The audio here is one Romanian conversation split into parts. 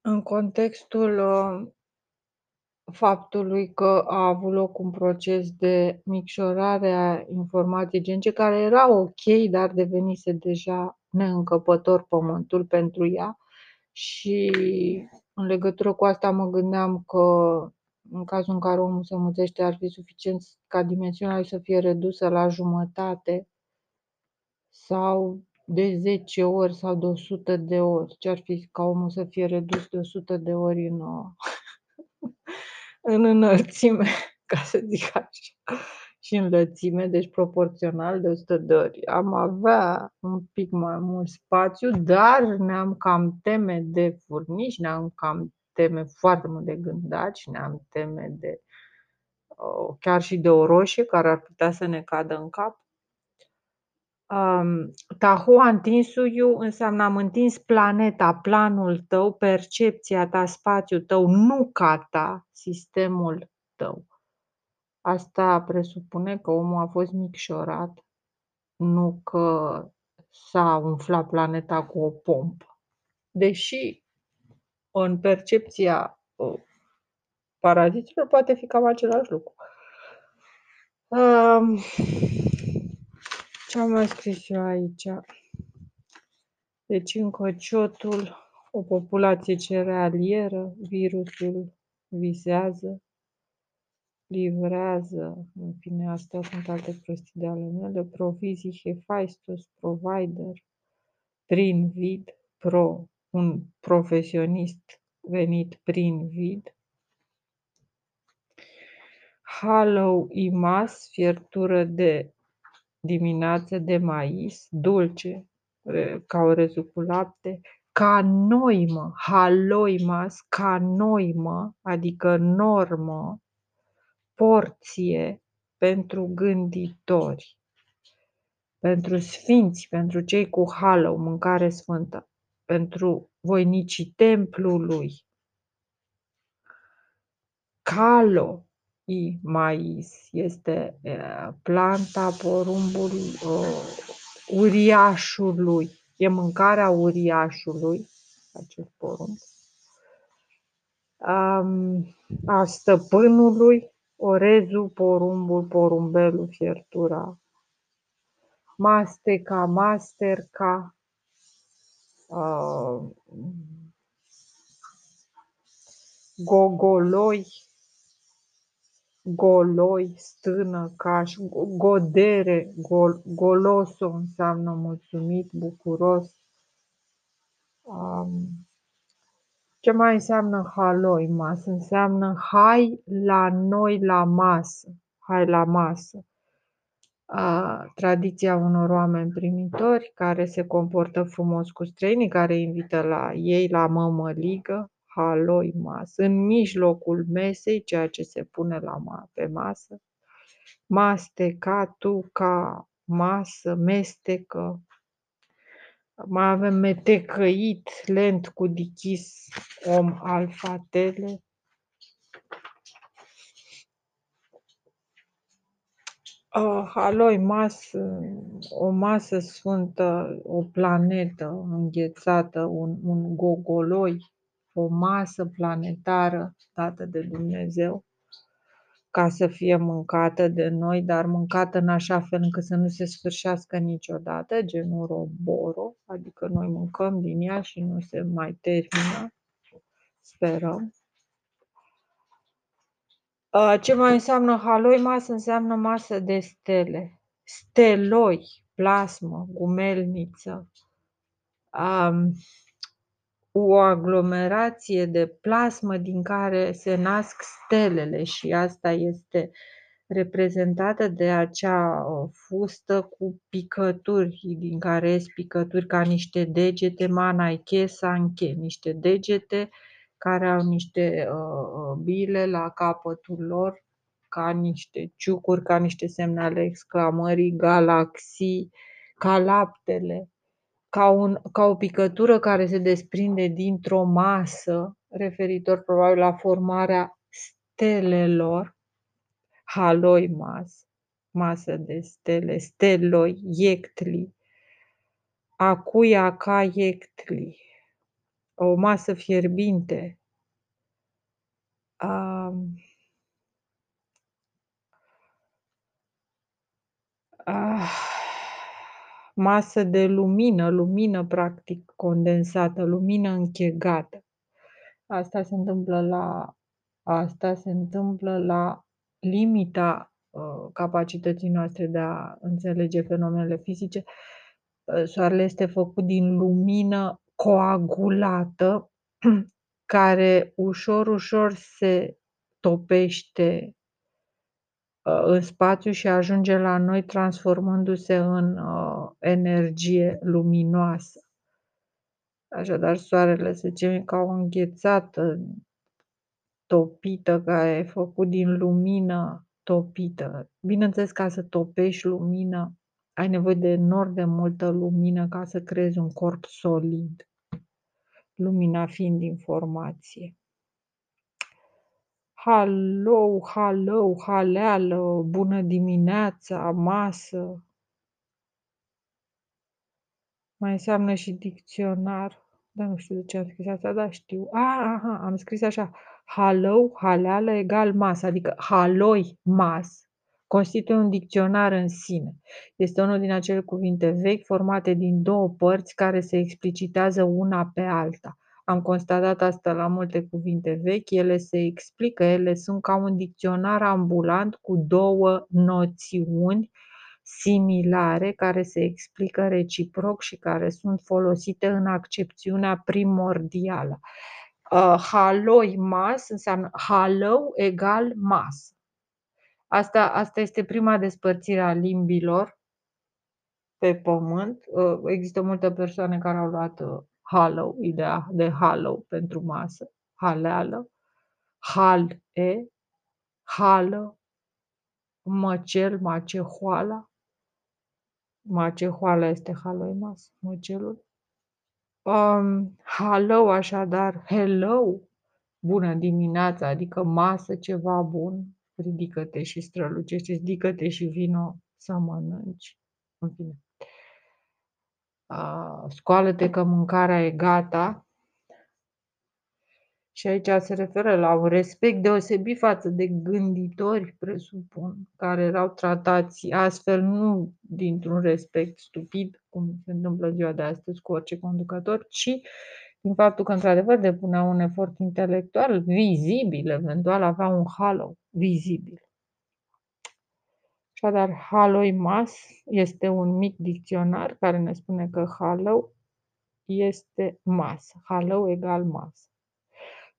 În contextul, uh, faptului că a avut loc un proces de micșorare a informației genetice, care era ok, dar devenise deja neîncăpător pământul pentru ea. Și în legătură cu asta mă gândeam că în cazul în care omul se înmulțește ar fi suficient ca dimensiunea lui să fie redusă la jumătate sau de 10 ori sau de 100 de ori. Ce ar fi ca omul să fie redus de 100 de ori în, în înălțime, ca să zic așa, și în lățime, deci proporțional de 100 de ori. Am avea un pic mai mult spațiu, dar ne-am cam teme de furnici, ne-am cam teme foarte mult de gândaci, ne-am teme de uh, chiar și de o roșie care ar putea să ne cadă în cap. Um, Tahua întinsuiu înseamnă am întins planeta, planul tău, percepția ta, spațiul tău, nu ca ta, sistemul tău. Asta presupune că omul a fost micșorat, nu că s-a umflat planeta cu o pompă. Deși în percepția paraziților poate fi cam același lucru. Um, ce am mai scris eu aici? Deci în cociotul, o populație cerealieră, virusul visează, livrează, în fine, astea sunt alte prostii de ale mele, provizii Hephaestus, provider, prin vid, pro, un profesionist venit prin vid, Hallow imas, fiertură de dimineață de mais, dulce, ca o reză cu lapte, ca noimă, haloimas, ca noimă, adică normă, porție pentru gânditori, pentru sfinți, pentru cei cu hallow, mâncare sfântă, pentru voinicii templului. Calo, i mais este planta porumbului uriașului. E mâncarea uriașului, acest porumb. A stăpânului, orezul, porumbul, porumbelul, fiertura. Masteca, masterca, uh, gogoloi, goloi, stână, caș, godere, gol, goloso înseamnă mulțumit, bucuros. Um, ce mai înseamnă haloi masă? Înseamnă hai la noi la masă, hai la masă. Uh, tradiția unor oameni primitori care se comportă frumos cu străinii, care invită la ei la mămăligă, haloi masă, în mijlocul mesei, ceea ce se pune la ma- pe masă, masteca, tu ca masă, mestecă, mai avem metecăit, lent cu dichis, om alfa, tele. Uh, aloi, masă, o masă sfântă, o planetă înghețată, un, un gogoloi, o masă planetară dată de Dumnezeu ca să fie mâncată de noi, dar mâncată în așa fel încât să nu se sfârșească niciodată, gen roboro, adică noi mâncăm din ea și nu se mai termină, sperăm. Ce mai înseamnă haloi masă? Înseamnă masă de stele, steloi, plasmă, gumelniță, um, o aglomerație de plasmă din care se nasc stelele și asta este reprezentată de acea fustă cu picături, din care ies picături ca niște degete, manaiche, sanche, niște degete care au niște uh, bile la capătul lor, ca niște ciucuri, ca niște semne ale exclamării, galaxii, ca laptele ca, un, ca o picătură care se desprinde dintr-o masă, referitor probabil la formarea stelelor, haloi mas, masă de stele, steloi, iectli, acuia ca iectli. o masă fierbinte. Um, masă de lumină, lumină practic condensată, lumină închegată. Asta se întâmplă la asta se întâmplă la limita uh, capacității noastre de a înțelege fenomenele fizice. Uh, soarele este făcut din lumină coagulată care ușor, ușor se topește uh, în spațiu și ajunge la noi transformându-se în uh, energie luminoasă. Așadar, soarele, să zicem, ca o înghețată topită, care e făcut din lumină topită. Bineînțeles, ca să topești lumină, ai nevoie de enorm de multă lumină ca să creezi un corp solid. Lumina fiind informație. Halo, halo, haleală, bună dimineața, masă. Mai înseamnă și dicționar. Dar nu știu de ce am scris asta, dar știu. A, aha, am scris așa. Halou, haleală egal mas, adică haloi, mas, constituie un dicționar în sine. Este unul din acele cuvinte vechi formate din două părți care se explicitează una pe alta. Am constatat asta la multe cuvinte vechi, ele se explică, ele sunt ca un dicționar ambulant cu două noțiuni similare care se explică reciproc și care sunt folosite în accepțiunea primordială. Uh, haloi mas înseamnă halou egal mas. Asta, asta este prima despărțire a limbilor pe pământ. Uh, există multe persoane care au luat uh, hallow, ideea de hallow pentru masă, haleală, hal e, hală, măcel, macehoala, Macehoala este haloimas, măcelul. Um, hello, așadar, hello, bună dimineața, adică masă, ceva bun, ridică-te și strălucește, ridică-te și vino să mănânci. În fine. Uh, scoală-te că mâncarea e gata, și aici se referă la un respect deosebit față de gânditori, presupun, care erau tratați astfel, nu dintr-un respect stupid, cum se întâmplă ziua de astăzi cu orice conducător, ci din faptul că, într-adevăr, depuneau un efort intelectual vizibil, eventual avea un halo vizibil. Așadar, haloi mas este un mic dicționar care ne spune că halo este masă. Halo egal masă.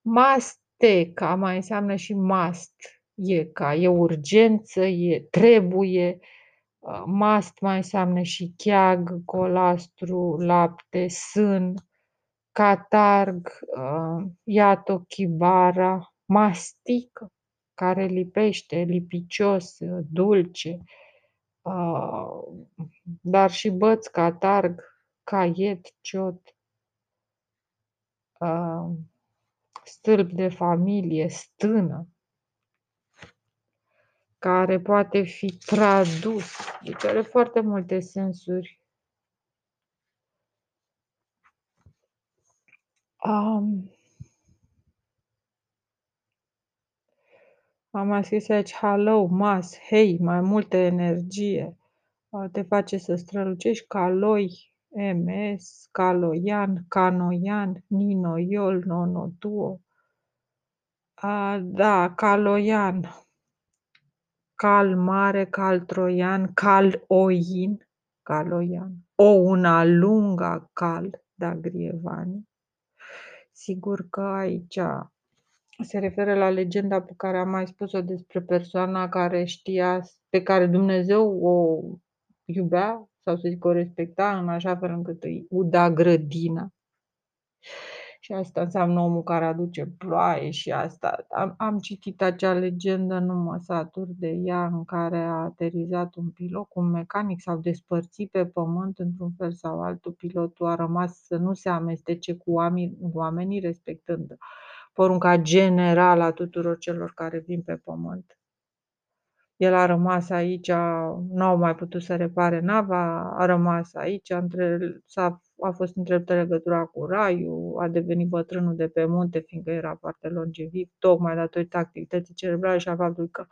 Masteca mai înseamnă și must, e ca, e urgență, e trebuie. Uh, must mai înseamnă și cheag, colastru, lapte, sân, catarg, uh, iato, chibara, mastică, care lipește, lipicios, dulce, uh, dar și băț, catarg, caiet, ciot stâlp de familie, stână, care poate fi tradus. Deci are foarte multe sensuri. Um, am mai scris aici hello, mas, hei, mai multă energie. Te face să strălucești caloi, MS, Caloian, Canoian, Ninoiol, Nonotuo. A, da, Caloian, Cal mare, Cal troian, Cal oin, Caloian. O una lunga cal da grievani. Sigur că aici se referă la legenda pe care am mai spus-o despre persoana care știa, pe care Dumnezeu o iubea sau să zic o respecta în așa fel încât îi uda grădina. Și asta înseamnă omul care aduce ploaie și asta. Am, am citit acea legendă, nu mă satur de ea, în care a aterizat un pilot cu un mecanic, s-au despărțit pe pământ într-un fel sau altul. Pilotul a rămas să nu se amestece cu oamenii, oamenii respectând porunca generală a tuturor celor care vin pe pământ. El a rămas aici, nu au mai putut să repare nava, a rămas aici, între, s-a a fost întreruptă legătura cu raiul, a devenit bătrânul de pe munte, fiindcă era foarte longeviv, tocmai datorită activității cerebrale și a faptului că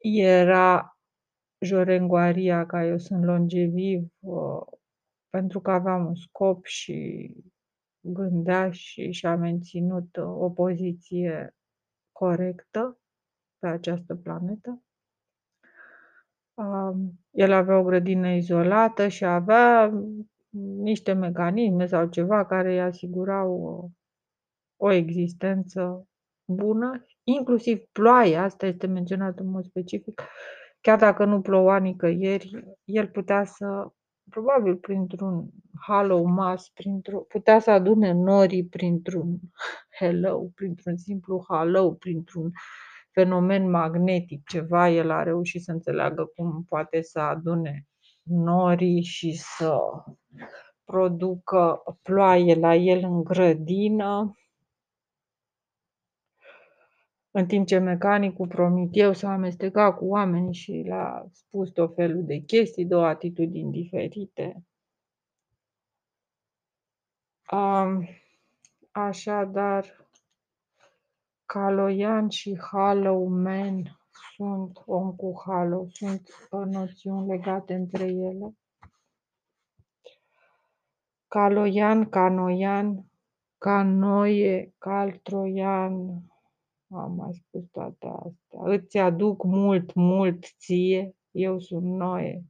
era jorengoaria ca eu sunt longeviv, uh, pentru că aveam un scop și gândea și și-a menținut uh, o poziție corectă pe această planetă. El avea o grădină izolată și avea niște mecanisme sau ceva care îi asigurau o, o existență bună, inclusiv ploaia, asta este menționat în mod specific, chiar dacă nu ploua nicăieri, el putea să, probabil printr-un hollow mass, printr-o, putea să adune norii printr-un hello, printr-un simplu halo, printr-un fenomen magnetic, ceva, el a reușit să înțeleagă cum poate să adune norii și să producă ploaie la el în grădină, în timp ce mecanicul Promiteu s-a amestecat cu oamenii și le-a spus tot felul de chestii, două atitudini diferite. Um, așadar, Caloian și Hollow Man sunt om cu Halo, sunt noțiuni legate între ele. Caloian, Canoian, Canoie, Caltroian, am mai spus toate astea. Îți aduc mult, mult ție, eu sunt Noe.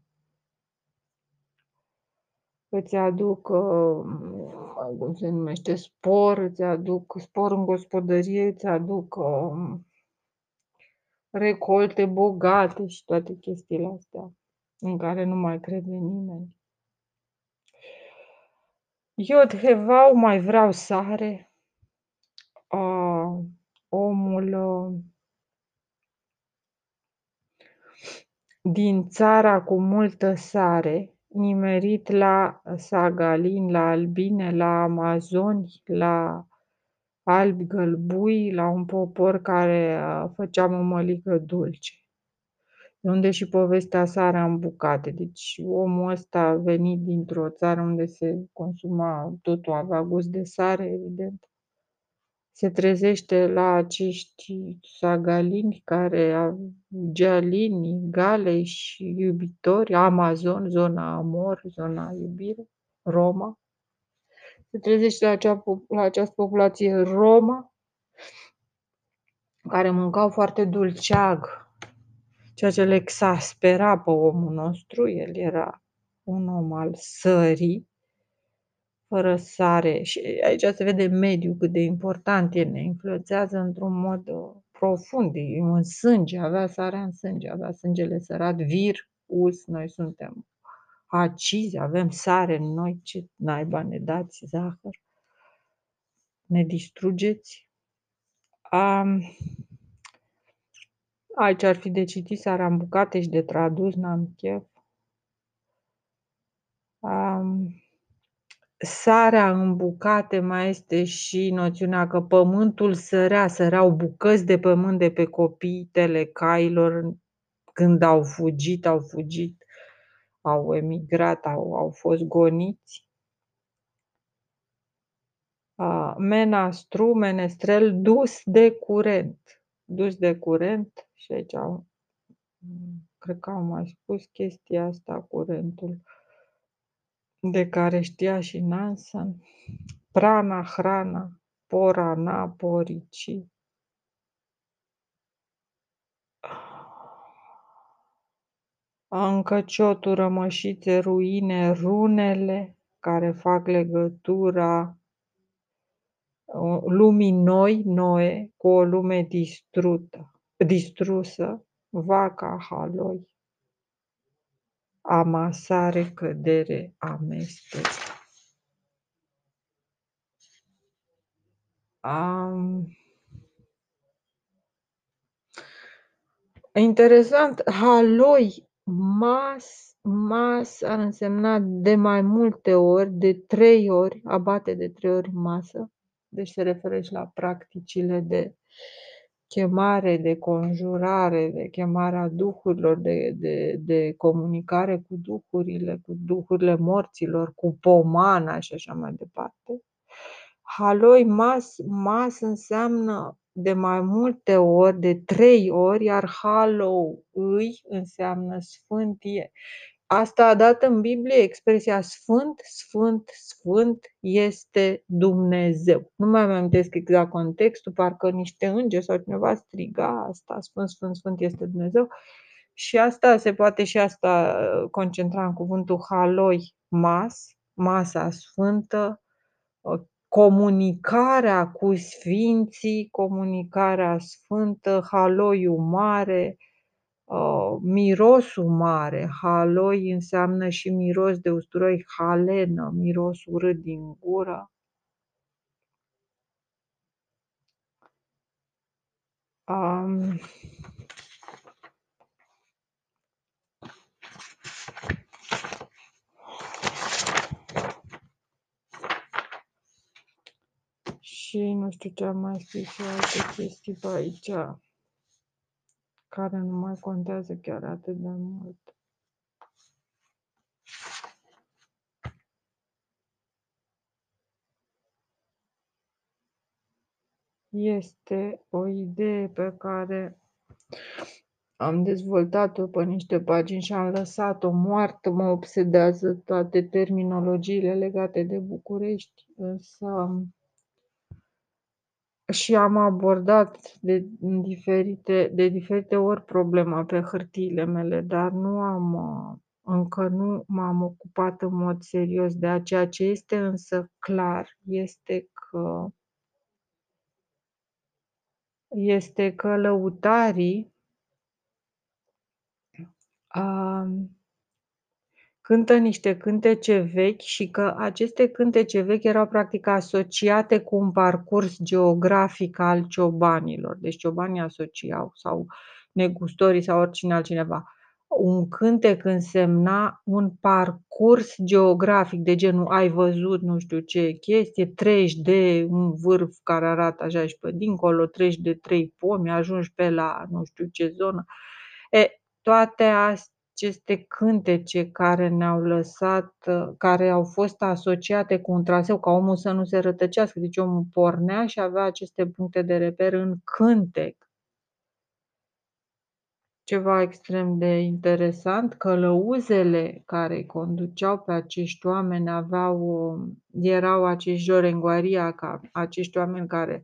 Îți aduc, uh, cum se numește, spor, îți aduc spor în gospodărie, îți aduc uh, recolte bogate și toate chestiile astea în care nu mai crede nimeni. Iod Hevau mai vreau sare. Uh, omul uh, din țara cu multă sare, nimerit la Sagalin, la Albine, la Amazoni, la albi gălbui, la un popor care uh, făcea mămăligă dulce. De unde și povestea sarea în bucate. Deci omul ăsta a venit dintr-o țară unde se consuma, totul avea gust de sare, evident. Se trezește la acești sagalini care gealini, galei și iubitori, Amazon, zona Amor, zona iubire, Roma se trezește la, acea, la această populație Roma, care mâncau foarte dulceag, ceea ce le exaspera pe omul nostru. El era un om al sării, fără sare. Și aici se vede mediul cât de important e, ne influențează într-un mod uh, profund, e în sânge, avea sarea în sânge, avea sângele sărat, vir, us, noi suntem acizi, avem sare în noi, ce naiba ne dați zahăr, ne distrugeți. Um, aici ar fi de citit sarea în bucate și de tradus, n-am chef. Um, sarea în bucate mai este și noțiunea că pământul sărea, săreau bucăți de pământ de pe copiitele cailor când au fugit, au fugit au emigrat, au, au fost goniți. menastru, menestrel, dus de curent. Dus de curent și aici au, cred că am mai spus chestia asta, curentul de care știa și Nansen. Prana, hrana, porana, porici. încă ciotul, rămășițe, ruine, runele care fac legătura lumii noi, Noe, cu o lume distrută, distrusă, vaca haloi, amasare, cădere, amestec. Um, interesant, haloi Mas, mas ar însemna de mai multe ori, de trei ori, abate de trei ori masă, deci se referă și la practicile de chemare, de conjurare, de chemarea duhurilor, de de de comunicare cu duhurile, cu duhurile morților, cu pomana și așa mai departe. Haloi mas, mas înseamnă de mai multe ori, de 3 ori, iar Halloui înseamnă sfânt e. Asta a dat în Biblie expresia sfânt, sfânt, sfânt este Dumnezeu. Nu mai amintesc exact contextul, parcă niște îngeri sau cineva striga asta, sfânt, sfânt, sfânt este Dumnezeu. Și asta se poate și asta uh, concentra în cuvântul haloi, mas, masa sfântă, uh, comunicarea cu sfinții, comunicarea sfântă, haloiul mare, uh, mirosul mare. Haloi înseamnă și miros de usturoi, halenă, miros urât din gură. Um, și nu știu ce am mai scris și alte chestii pe aici care nu mai contează chiar atât de mult. Este o idee pe care am dezvoltat-o pe niște pagini și am lăsat-o moartă, mă obsedează toate terminologiile legate de București, însă și am abordat de în diferite de diferite ori problema pe hârtiile mele, dar nu am, încă nu m-am ocupat în mod serios de ceea ce este însă clar este că este că lăutarii um, cântă niște cântece vechi și că aceste cântece vechi erau practic asociate cu un parcurs geografic al ciobanilor. Deci ciobanii asociau sau negustorii sau oricine altcineva. Un cântec însemna un parcurs geografic de genul ai văzut nu știu ce chestie, treci de un vârf care arată așa și pe dincolo, treci de trei pomi, ajungi pe la nu știu ce zonă. E, toate astea aceste cântece care ne-au lăsat, care au fost asociate cu un traseu, ca omul să nu se rătăcească. Deci omul pornea și avea aceste puncte de reper în cântec. Ceva extrem de interesant, călăuzele care îi conduceau pe acești oameni aveau, erau acești jorengoaria, ca acești oameni care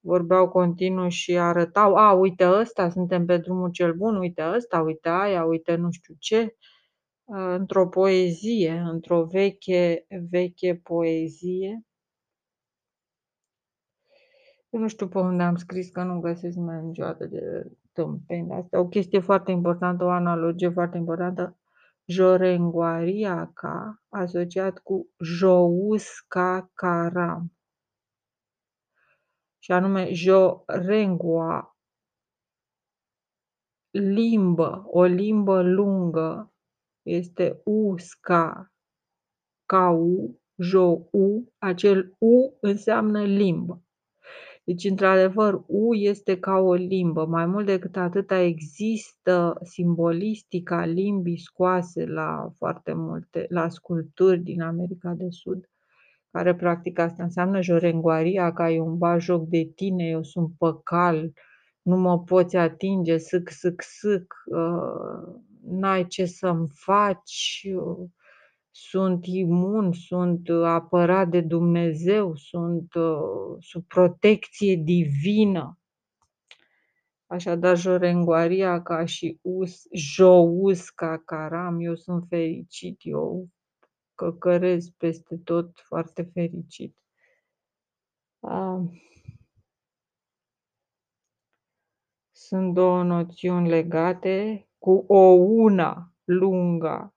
vorbeau continuu și arătau, a, uite ăsta, suntem pe drumul cel bun, uite ăsta, uite aia, uite nu știu ce, într-o poezie, într-o veche, veche poezie. Eu nu știu pe unde am scris, că nu găsesc mai niciodată de tâmpeni asta. O chestie foarte importantă, o analogie foarte importantă, Jorenguariaca, asociat cu Jousca Caram și anume jorengua, limbă, o limbă lungă, este usca, ca u, jo, u, acel u înseamnă limbă. Deci, într-adevăr, U este ca o limbă. Mai mult decât atâta există simbolistica limbii scoase la foarte multe, la sculpturi din America de Sud care practic asta înseamnă jorengoaria, că ai un bajoc de tine, eu sunt păcal, nu mă poți atinge, sâc, sâc, sâc, uh, n-ai ce să-mi faci, uh, sunt imun, sunt apărat de Dumnezeu, sunt uh, sub protecție divină. Așadar, jorengoaria ca și us, jous ca caram, eu sunt fericit, eu căcărez peste tot foarte fericit. Sunt două noțiuni legate cu o una lungă,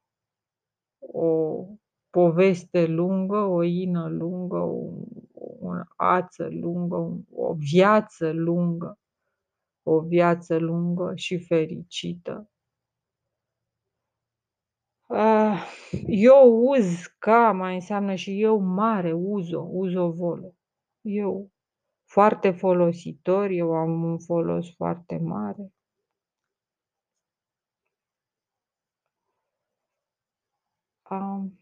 o poveste lungă, o ină lungă, o, o ață lungă, o viață lungă, o viață lungă și fericită. Ah, eu uz ca mai înseamnă și eu mare, uzo, uzovolo. Eu foarte folositor, eu am un folos foarte mare. Am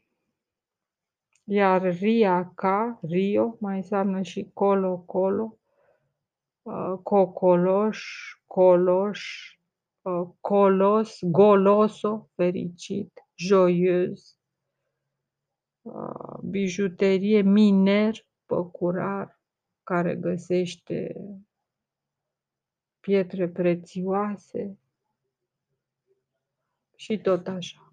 iar Ria-Ca, Rio, mai înseamnă și colo-colo, uh, cocoloș, coloș, uh, colos, goloso, fericit, joios, uh, bijuterie, miner, păcurar, care găsește pietre prețioase și tot așa.